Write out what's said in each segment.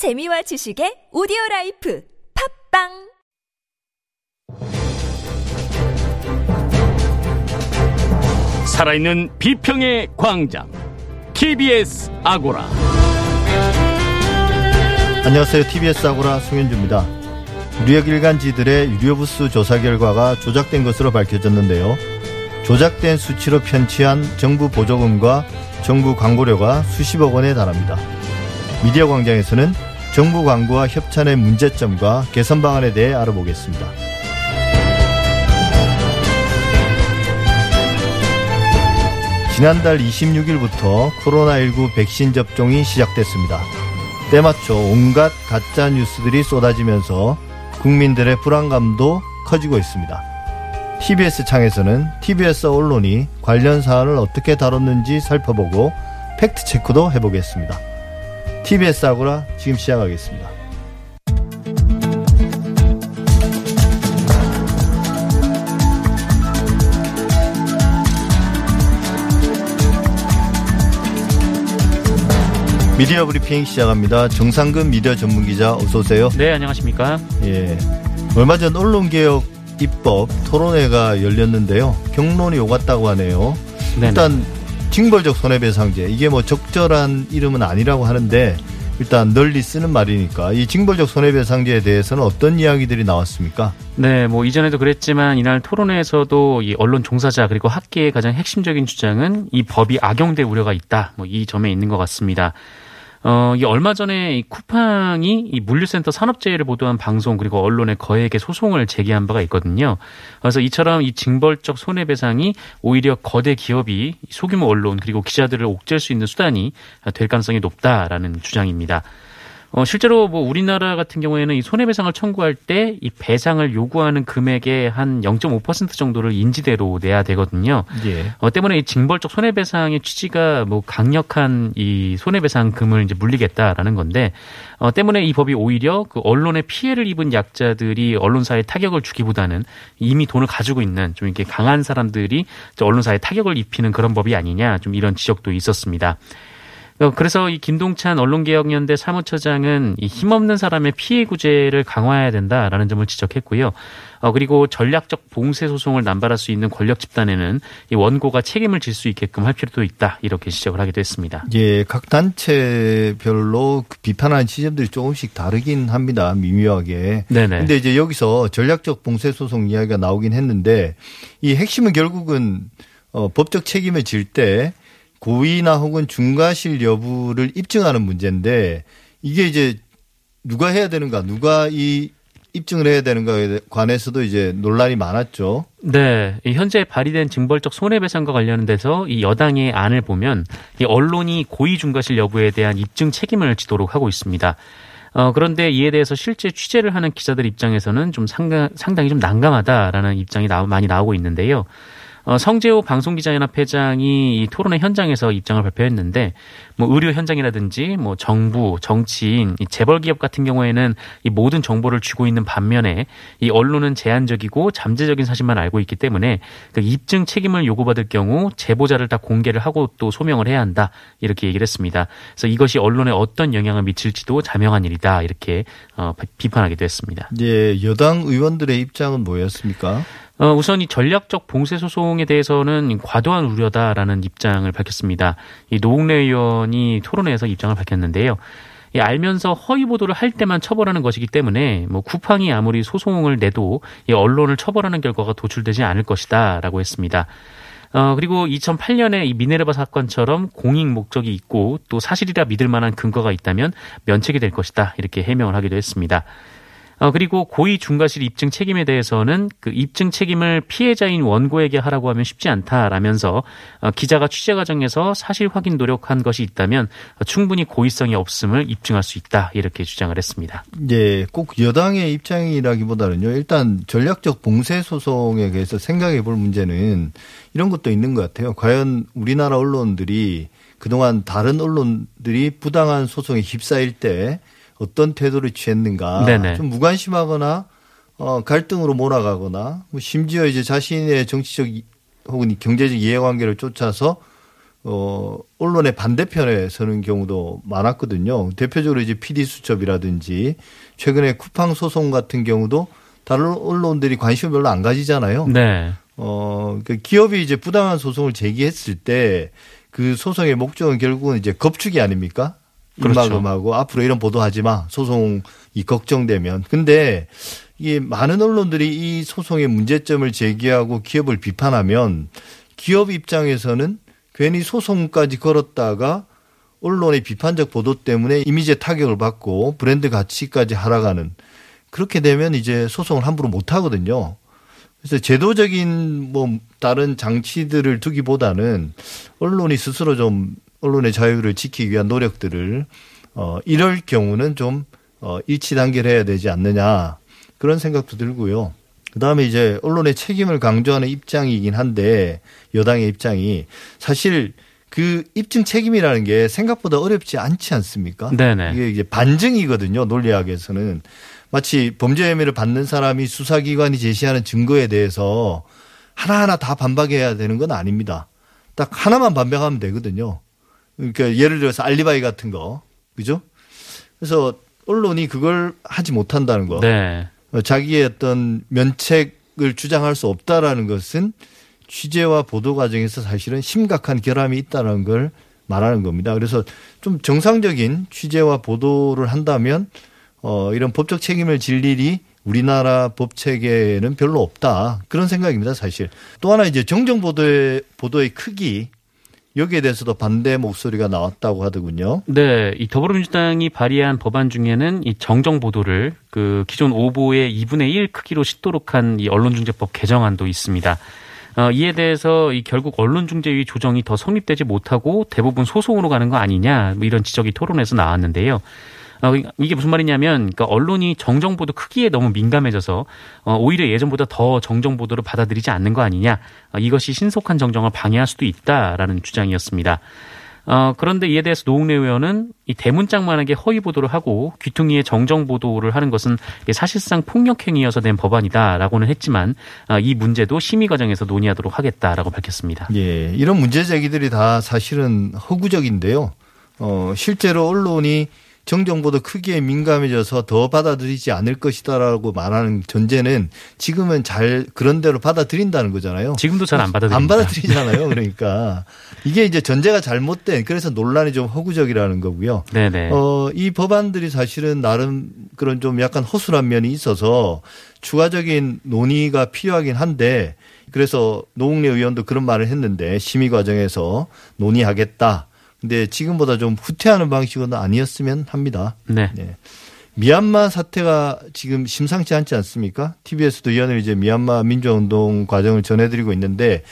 재미와 지식의 오디오 라이프 팟빵 살아있는 비평의 광장 TBS 아고라 안녕하세요. TBS 아고라 송현주입니다. 유력 일간지들의 유료부수 조사 결과가 조작된 것으로 밝혀졌는데요. 조작된 수치로 편취한 정부 보조금과 정부 광고료가 수십억 원에 달합니다. 미디어 광장에서는 정부 광고와 협찬의 문제점과 개선 방안에 대해 알아보겠습니다. 지난달 26일부터 코로나19 백신 접종이 시작됐습니다. 때맞춰 온갖 가짜 뉴스들이 쏟아지면서 국민들의 불안감도 커지고 있습니다. TBS 창에서는 TBS 언론이 관련 사안을 어떻게 다뤘는지 살펴보고 팩트 체크도 해보겠습니다. TBS 아고라 지금 시작하겠습니다. 미디어 브리핑 시작합니다. 정상근 미디어 전문 기자 어서 오세요. 네, 안녕하십니까? 예. 얼마 전 언론 개혁 입법 토론회가 열렸는데요. 경론이 오갔다고 하네요. 네네. 일단 징벌적 손해배상제 이게 뭐 적절한 이름은 아니라고 하는데 일단 널리 쓰는 말이니까 이 징벌적 손해배상제에 대해서는 어떤 이야기들이 나왔습니까? 네, 뭐 이전에도 그랬지만 이날 토론회에서도 이 언론 종사자 그리고 학계의 가장 핵심적인 주장은 이 법이 악용될 우려가 있다. 뭐 이 점에 있는 것 같습니다. 어, 이 얼마 전에 이 쿠팡이 이 물류센터 산업재해를 보도한 방송 그리고 언론의 거액의 소송을 제기한 바가 있거든요. 그래서 이처럼 이 징벌적 손해배상이 오히려 거대 기업이 소규모 언론 그리고 기자들을 옥죄할 수 있는 수단이 될 가능성이 높다라는 주장입니다. 어, 실제로 뭐 우리나라 같은 경우에는 이 손해배상을 청구할 때 이 배상을 요구하는 금액의 한 0.5% 정도를 인지대로 내야 되거든요. 예. 어, 때문에 이 징벌적 손해배상의 취지가 뭐 강력한 이 손해배상금을 이제 물리겠다라는 건데, 어, 때문에 이 법이 오히려 그 언론에 피해를 입은 약자들이 언론사에 타격을 주기보다는 이미 돈을 가지고 있는 좀 이렇게 강한 사람들이 언론사에 타격을 입히는 그런 법이 아니냐 좀 이런 지적도 있었습니다. 어, 그래서 이 김동찬 언론개혁연대 사무처장은 이 힘없는 사람의 피해 구제를 강화해야 된다라는 점을 지적했고요. 어, 그리고 전략적 봉쇄 소송을 남발할 수 있는 권력 집단에는 이 원고가 책임을 질 수 있게끔 할 필요도 있다 이렇게 지적을 하기도 했습니다. 예, 각 단체별로 그 비판하는 지점들이 조금씩 다르긴 합니다. 미묘하게. 네네. 근데 이제 여기서 전략적 봉쇄 소송 이야기가 나오긴 했는데 이 핵심은 결국은 어, 법적 책임을 질 때 고의나 혹은 중과실 여부를 입증하는 문제인데 이게 이제 누가 해야 되는가, 누가 이 입증을 해야 되는가에 관해서도 이제 논란이 많았죠. 네, 이 현재 발의된 징벌적 손해배상과 관련돼서 이 여당의 안을 보면 이 언론이 고의 중과실 여부에 대한 입증 책임을 지도록 하고 있습니다. 어, 그런데 이에 대해서 실제 취재를 하는 기자들 입장에서는 좀 상당, 상당히 좀 난감하다라는 입장이 나, 많이 나오고 있는데요. 어, 성재호 방송기자연합 회장이 이 토론회 현장에서 입장을 발표했는데 뭐 의료 현장이라든지 뭐 정부, 정치인, 이 재벌 기업 같은 경우에는 이 모든 정보를 쥐고 있는 반면에 이 언론은 제한적이고 잠재적인 사실만 알고 있기 때문에 그 입증 책임을 요구받을 경우 제보자를 다 공개를 하고 또 소명을 해야 한다 이렇게 얘기를 했습니다. 그래서 이것이 언론에 어떤 영향을 미칠지도 자명한 일이다 이렇게 어, 비판하기도 했습니다. 예, 여당 의원들의 입장은 뭐였습니까? 어, 우선 이 전략적 봉쇄 소송에 대해서는 과도한 우려다라는 입장을 밝혔습니다. 이 노웅래 의원이 토론회에서 입장을 밝혔는데요. 이 알면서 허위 보도를 할 때만 처벌하는 것이기 때문에 뭐 쿠팡이 아무리 소송을 내도 이 언론을 처벌하는 결과가 도출되지 않을 것이다라고 했습니다. 어, 그리고 2008년에 이 미네르바 사건처럼 공익 목적이 있고 또 사실이라 믿을 만한 근거가 있다면 면책이 될 것이다. 이렇게 해명을 하기도 했습니다. 어, 그리고 고의 중과실 입증 책임에 대해서는 그 입증 책임을 피해자인 원고에게 하라고 하면 쉽지 않다라면서 어, 기자가 취재 과정에서 사실 확인 노력한 것이 있다면 어, 충분히 고의성이 없음을 입증할 수 있다 이렇게 주장을 했습니다. 예, 꼭 여당의 입장이라기보다는요. 일단 전략적 봉쇄 소송에 대해서 생각해 볼 문제는 이런 것도 있는 것 같아요. 과연 우리나라 언론들이 그동안 다른 언론들이 부당한 소송에 휩싸일 때 어떤 태도를 취했는가 네네. 좀 무관심하거나 어, 갈등으로 몰아가거나 뭐 심지어 이제 자신의 정치적 이- 혹은 경제적 이해관계를 쫓아서 어, 언론의 반대편에 서는 경우도 많았거든요. 대표적으로 이제 PD 수첩이라든지 최근에 쿠팡 소송 같은 경우도 다른 언론들이 관심을 별로 안 가지잖아요. 네. 어, 그 기업이 이제 부당한 소송을 제기했을 때 그 소송의 목적은 결국은 이제 겁축이 아닙니까? 그렇죠. 입막음하고 앞으로 이런 보도하지 마. 소송이 걱정되면. 근데 이게 많은 언론들이 이 소송의 문제점을 제기하고 기업을 비판하면 기업 입장에서는 괜히 소송까지 걸었다가 언론의 비판적 보도 때문에 이미지의 타격을 받고 브랜드 가치까지 하락하는 그렇게 되면 이제 소송을 함부로 못 하거든요. 그래서 제도적인 뭐 다른 장치들을 두기보다는 언론이 스스로 좀 언론의 자유를 지키기 위한 노력들을 어 이럴 경우는 좀 어, 일치 단결해야 되지 않느냐 그런 생각도 들고요. 그다음에 이제 언론의 책임을 강조하는 입장이긴 한데 여당의 입장이 사실 그 입증 책임이라는 게 생각보다 어렵지 않지 않습니까? 네네. 이게 이제 반증이거든요. 논리학에서는 마치 범죄 혐의를 받는 사람이 수사기관이 제시하는 증거에 대해서 하나하나 다 반박해야 되는 건 아닙니다. 딱 하나만 반박하면 되거든요. 그러니까 예를 들어서 알리바이 같은 거, 그죠? 그래서 언론이 그걸 하지 못한다는 거. 네. 어, 자기의 어떤 면책을 주장할 수 없다라는 것은 취재와 보도 과정에서 사실은 심각한 결함이 있다는 걸 말하는 겁니다. 그래서 좀 정상적인 취재와 보도를 한다면 어 이런 법적 책임을 질 일이 우리나라 법 체계에는 별로 없다. 그런 생각입니다, 사실. 또 하나 이제 정정 보도의 보도의 크기 여기에 대해서도 반대 목소리가 나왔다고 하더군요. 네, 이 더불어민주당이 발의한 법안 중에는 이 정정 보도를 그 기존 오보의 2분의 1 크기로 싣도록 한 이 언론중재법 개정안도 있습니다. 어, 이에 대해서 이 결국 언론중재위 조정이 더 성립되지 못하고 대부분 소송으로 가는 거 아니냐 뭐 이런 지적이 토론에서 나왔는데요. 어, 이게 무슨 말이냐면, 그러니까 언론이 정정 보도 크기에 너무 민감해져서 어, 오히려 예전보다 더 정정 보도를 받아들이지 않는 거 아니냐. 어, 이것이 신속한 정정을 방해할 수도 있다라는 주장이었습니다. 어, 그런데 이에 대해서 노웅래 의원은 이 대문짝만하게 허위 보도를 하고 귀퉁이에 정정 보도를 하는 것은 사실상 폭력 행위여서 된 법안이다라고는 했지만 어, 이 문제도 심의 과정에서 논의하도록 하겠다라고 밝혔습니다. 예, 이런 문제 제기들이 다 사실은 허구적인데요. 어, 실제로 언론이 정정보도 크기에 민감해져서 더 받아들이지 않을 것이다라고 말하는 전제는 지금은 잘 그런 대로 받아들인다는 거잖아요. 지금도 잘 안 받아들입니다. 안 받아들이잖아요. 그러니까 이게 이제 전제가 잘못된 그래서 논란이 좀 허구적이라는 거고요. 네네. 어, 이 법안들이 사실은 나름 그런 좀 약간 허술한 면이 있어서 추가적인 논의가 필요하긴 한데 그래서 노웅래 의원도 그런 말을 했는데 심의 과정에서 논의하겠다. 근데 지금보다 좀 후퇴하는 방식은 아니었으면 합니다. 네. 네. 미얀마 사태가 지금 심상치 않지 않습니까? TBS도 이 안에 이제 미얀마 민주화운동 과정을 전해드리고 있는데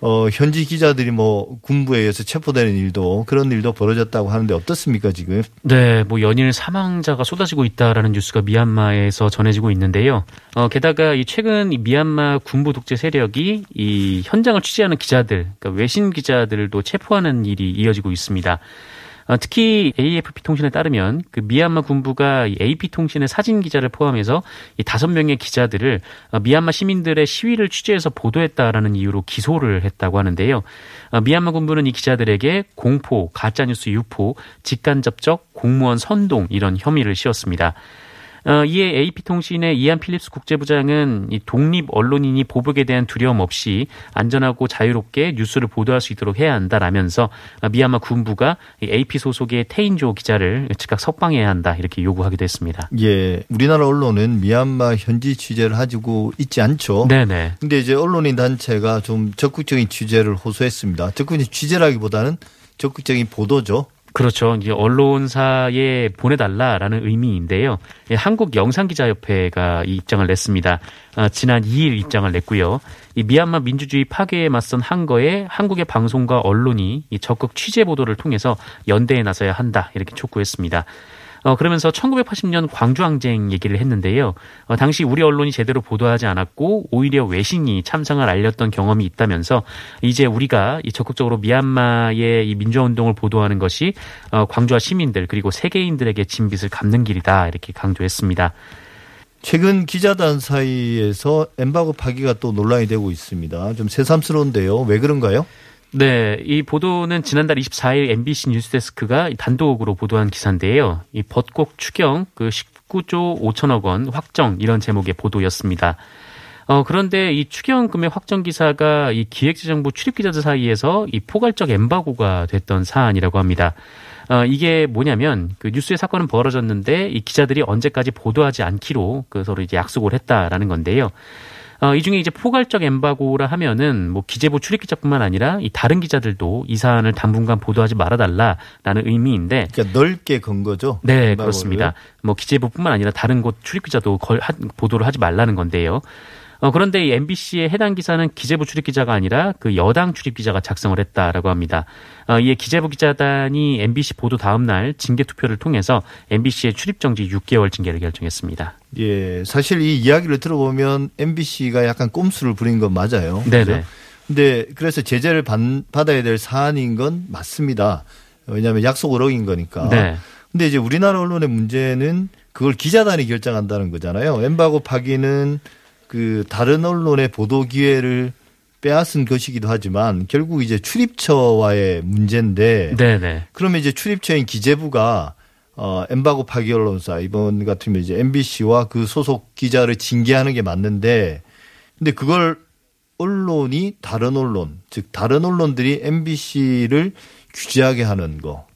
어, 현지 기자들이 뭐 군부에 의해서 체포되는 일도 그런 일도 벌어졌다고 하는데 어떻습니까 지금? 네, 뭐 연일 사망자가 쏟아지고 있다라는 뉴스가 미얀마에서 전해지고 있는데요. 어, 게다가 이 최근 이 미얀마 군부 독재 세력이 이 현장을 취재하는 기자들, 그러니까 외신 기자들도 체포하는 일이 이어지고 있습니다. 어, 특히 AFP 통신에 따르면 그 미얀마 군부가 AP 통신의 사진 기자를 포함해서 이 다섯 명의 기자들을 어, 미얀마 시민들의 시위를 취재해서 보도했다라는 이유로 기소를 했다고 하는데요. 어, 미얀마 군부는 이 기자들에게 공포, 가짜뉴스 유포, 직간접적, 공무원 선동 이런 혐의를 씌웠습니다. 어, 이에 AP통신의 이안 필립스 국제부장은 이 독립 언론인이 보복에 대한 두려움 없이 안전하고 자유롭게 뉴스를 보도할 수 있도록 해야 한다라면서 어, 미얀마 군부가 이 AP 소속의 태인조 기자를 즉각 석방해야 한다 이렇게 요구하기도 했습니다. 예, 우리나라 언론은 미얀마 현지 취재를 하고 있지 않죠. 네네. 근데 이제 언론인 단체가 좀 적극적인 취재를 호소했습니다. 적극적인 취재라기보다는 적극적인 보도죠. 그렇죠. 이제 언론사에 보내달라라는 의미인데요. 예, 한국 영상기자협회가 이 입장을 냈습니다. 아, 지난 2일 입장을 냈고요. 이 미얀마 민주주의 파괴에 맞선 한거에 한국의 방송과 언론이 이 적극 취재 보도를 통해서 연대에 나서야 한다 이렇게 촉구했습니다. 어, 그러면서 1980년 광주항쟁 얘기를 했는데요. 어, 당시 우리 언론이 제대로 보도하지 않았고 오히려 외신이 참상을 알렸던 경험이 있다면서 이제 우리가 이 적극적으로 미얀마의 이 민주화운동을 보도하는 것이 어, 광주와 시민들 그리고 세계인들에게 진 빚을 갚는 길이다 이렇게 강조했습니다. 최근 기자단 사이에서 엠바고 파기가 또 논란이 되고 있습니다. 좀 새삼스러운데요. 왜 그런가요? 네, 이 보도는 지난달 24일 MBC 뉴스데스크가 단독으로 보도한 기사인데요. 이 벚곡 추경 그 19조 5천억 원 확정 이런 제목의 보도였습니다. 어, 그런데 이 추경 금액 확정 기사가 이 기획재정부 출입 기자들 사이에서 이 포괄적 엠바고가 됐던 사안이라고 합니다. 어, 이게 뭐냐면 그 뉴스의 사건은 벌어졌는데 이 기자들이 언제까지 보도하지 않기로 그 서로 이제 약속을 했다라는 건데요. 어, 이 중에 이제 포괄적 엠바고라 하면은 뭐 기재부 출입 기자뿐만 아니라 이 다른 기자들도 이 사안을 당분간 보도하지 말아달라라는 의미인데. 그러니까 넓게 건 거죠. 네, 엠바고를. 그렇습니다. 뭐 기재부뿐만 아니라 다른 곳 출입 기자도 걸, 하, 보도를 하지 말라는 건데요. 어, 그런데 이 MBC의 해당 기사는 기재부 출입 기자가 아니라 그 여당 출입 기자가 작성을 했다라고 합니다. 어, 이에 기재부 기자단이 MBC 보도 다음 날 징계 투표를 통해서 MBC의 출입 정지 6개월 징계를 결정했습니다. 예, 사실 이 이야기를 들어보면 MBC가 약간 꼼수를 부린 건 맞아요. 네네. 그죠? 근데 그래서 제재를 받, 받아야 될 사안인 건 맞습니다. 왜냐하면 약속을 어긴 거니까. 네. 근데 이제 우리나라 언론의 문제는 그걸 기자단이 결정한다는 거잖아요. 엠바고 파기는 그 다른 언론의 보도 기회를 빼앗은 것이기도 하지만 결국 이제 출입처와의 문제인데 네네. 그러면 이제 출입처인 기재부가 어 엠바고 파기 언론사 이번 같으면 이제 MBC와 그 소속 기자를 징계하는 게 맞는데 근데 그걸 언론이 다른 언론 즉 다른 언론들이 MBC를 규제하게 하는 거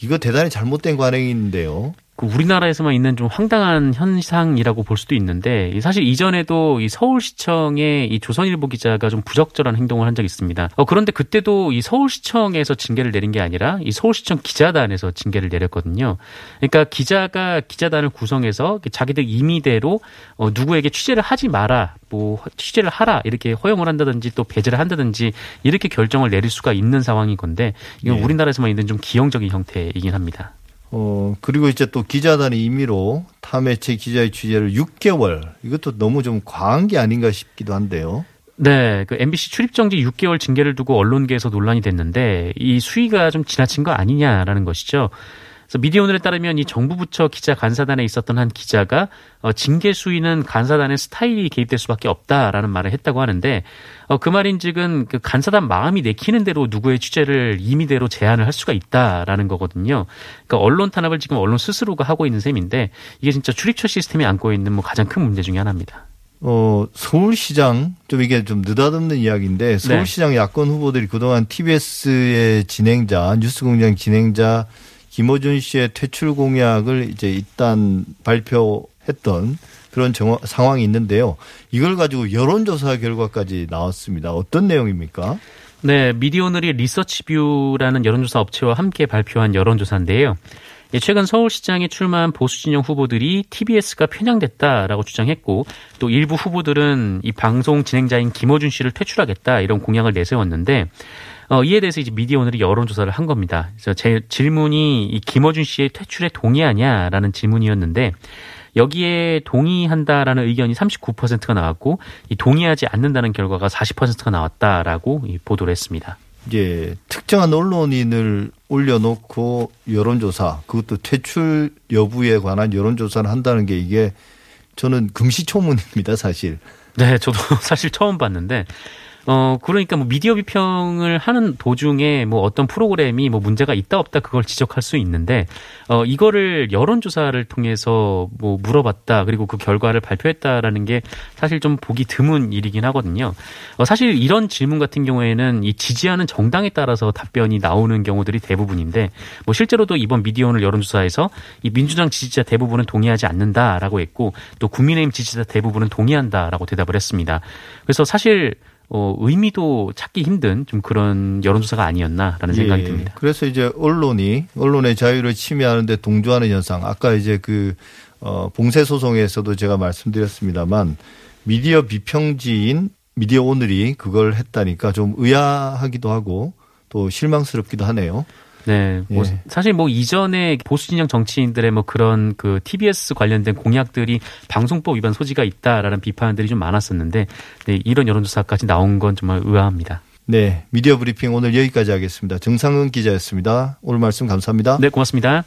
이거 대단히 잘못된 관행인데요. 그 우리나라에서만 있는 좀 황당한 현상이라고 볼 수도 있는데 이 사실 이전에도 이 서울시청의 이 조선일보 기자가 좀 부적절한 행동을 한 적이 있습니다. 어, 그런데 그때도 이 서울시청에서 징계를 내린 게 아니라 이 서울시청 기자단에서 징계를 내렸거든요. 그러니까 기자가 기자단을 구성해서 자기들 임의대로 어, 누구에게 취재를 하지 마라, 뭐 취재를 하라 이렇게 허용을 한다든지 또 배제를 한다든지 이렇게 결정을 내릴 수가 있는 상황인 건데 이건 예. 우리나라에서만 있는 좀 기형적인 형태이긴 합니다. 어, 그리고 이제 또 기자단의 임의로 타 매체 기자의 취재를 6개월 이것도 너무 좀 과한 게 아닌가 싶기도 한데요. 네, 그 MBC 출입정지 6개월 징계를 두고 언론계에서 논란이 됐는데 이 수위가 좀 지나친 거 아니냐라는 것이죠. 그래서 미디어오늘에 따르면 이 정부 부처 기자 간사단에 있었던 한 기자가 어, 징계 수위는 간사단의 스타일이 개입될 수밖에 없다라는 말을 했다고 하는데 어, 그 말인즉은 그 간사단 마음이 내키는 대로 누구의 취재를 임의대로 제한을 할 수가 있다라는 거거든요. 그러니까 언론 탄압을 지금 언론 스스로가 하고 있는 셈인데 이게 진짜 출입처 시스템이 안고 있는 뭐 가장 큰 문제 중에 하나입니다. 어, 서울시장 좀 이게 좀 느닷없는 이야기인데 서울시장 야권 후보들이 그동안 TBS의 진행자 뉴스공장 진행자 김호준 씨의 퇴출 공약을 이제 일단 발표했던 그런 정화, 상황이 있는데요. 이걸 가지고 여론조사 결과까지 나왔습니다. 어떤 내용입니까? 네, 미디어오늘이 리서치뷰라는 여론조사 업체와 함께 발표한 여론조사인데요. 예, 최근 서울시장에 출마한 보수진영 후보들이 TBS가 편향됐다라고 주장했고 또 일부 후보들은 이 방송 진행자인 김어준 씨를 퇴출하겠다 이런 공약을 내세웠는데 어, 이에 대해서 이제 미디어 오늘이 여론조사를 한 겁니다. 그래서 제 질문이 이 김어준 씨의 퇴출에 동의하냐라는 질문이었는데 여기에 동의한다라는 의견이 39%가 나왔고 이 동의하지 않는다는 결과가 40%가 나왔다라고 이 보도를 했습니다. 예, 특정한 언론인을 올려놓고 여론조사, 그것도 퇴출 여부에 관한 여론조사를 한다는 게 이게 저는 금시초문입니다, 사실. 네, 저도 사실 처음 봤는데 어, 그러니까 뭐 미디어 비평을 하는 도중에 뭐 어떤 프로그램이 뭐 문제가 있다 없다 그걸 지적할 수 있는데 어, 이거를 여론 조사를 통해서 뭐 물어봤다 그리고 그 결과를 발표했다라는 게 사실 좀 보기 드문 일이긴 하거든요. 어, 사실 이런 질문 같은 경우에는 이 지지하는 정당에 따라서 답변이 나오는 경우들이 대부분인데 뭐 실제로도 이번 미디어오늘 여론조사에서 이 민주당 지지자 대부분은 동의하지 않는다라고 했고 또 국민의힘 지지자 대부분은 동의한다라고 대답을 했습니다. 그래서 사실 어, 의미도 찾기 힘든 좀 그런 여론조사가 아니었나라는 생각이 예, 듭니다. 그래서 이제 언론이 언론의 자유를 침해하는데 동조하는 현상. 아까 이제 그 어, 봉쇄 소송에서도 제가 말씀드렸습니다만 미디어 비평지인 미디어 오늘이 그걸 했다니까 좀 의아하기도 하고 또 실망스럽기도 하네요. 네, 뭐 예. 사실 뭐 이전에 보수 진영 정치인들의 뭐 그런 그 TBS 관련된 공약들이 방송법 위반 소지가 있다라는 비판들이 좀 많았었는데 네, 이런 여론조사까지 나온 건 정말 의아합니다. 네, 미디어 브리핑 오늘 여기까지 하겠습니다. 정상은 기자였습니다. 오늘 말씀 감사합니다. 네, 고맙습니다.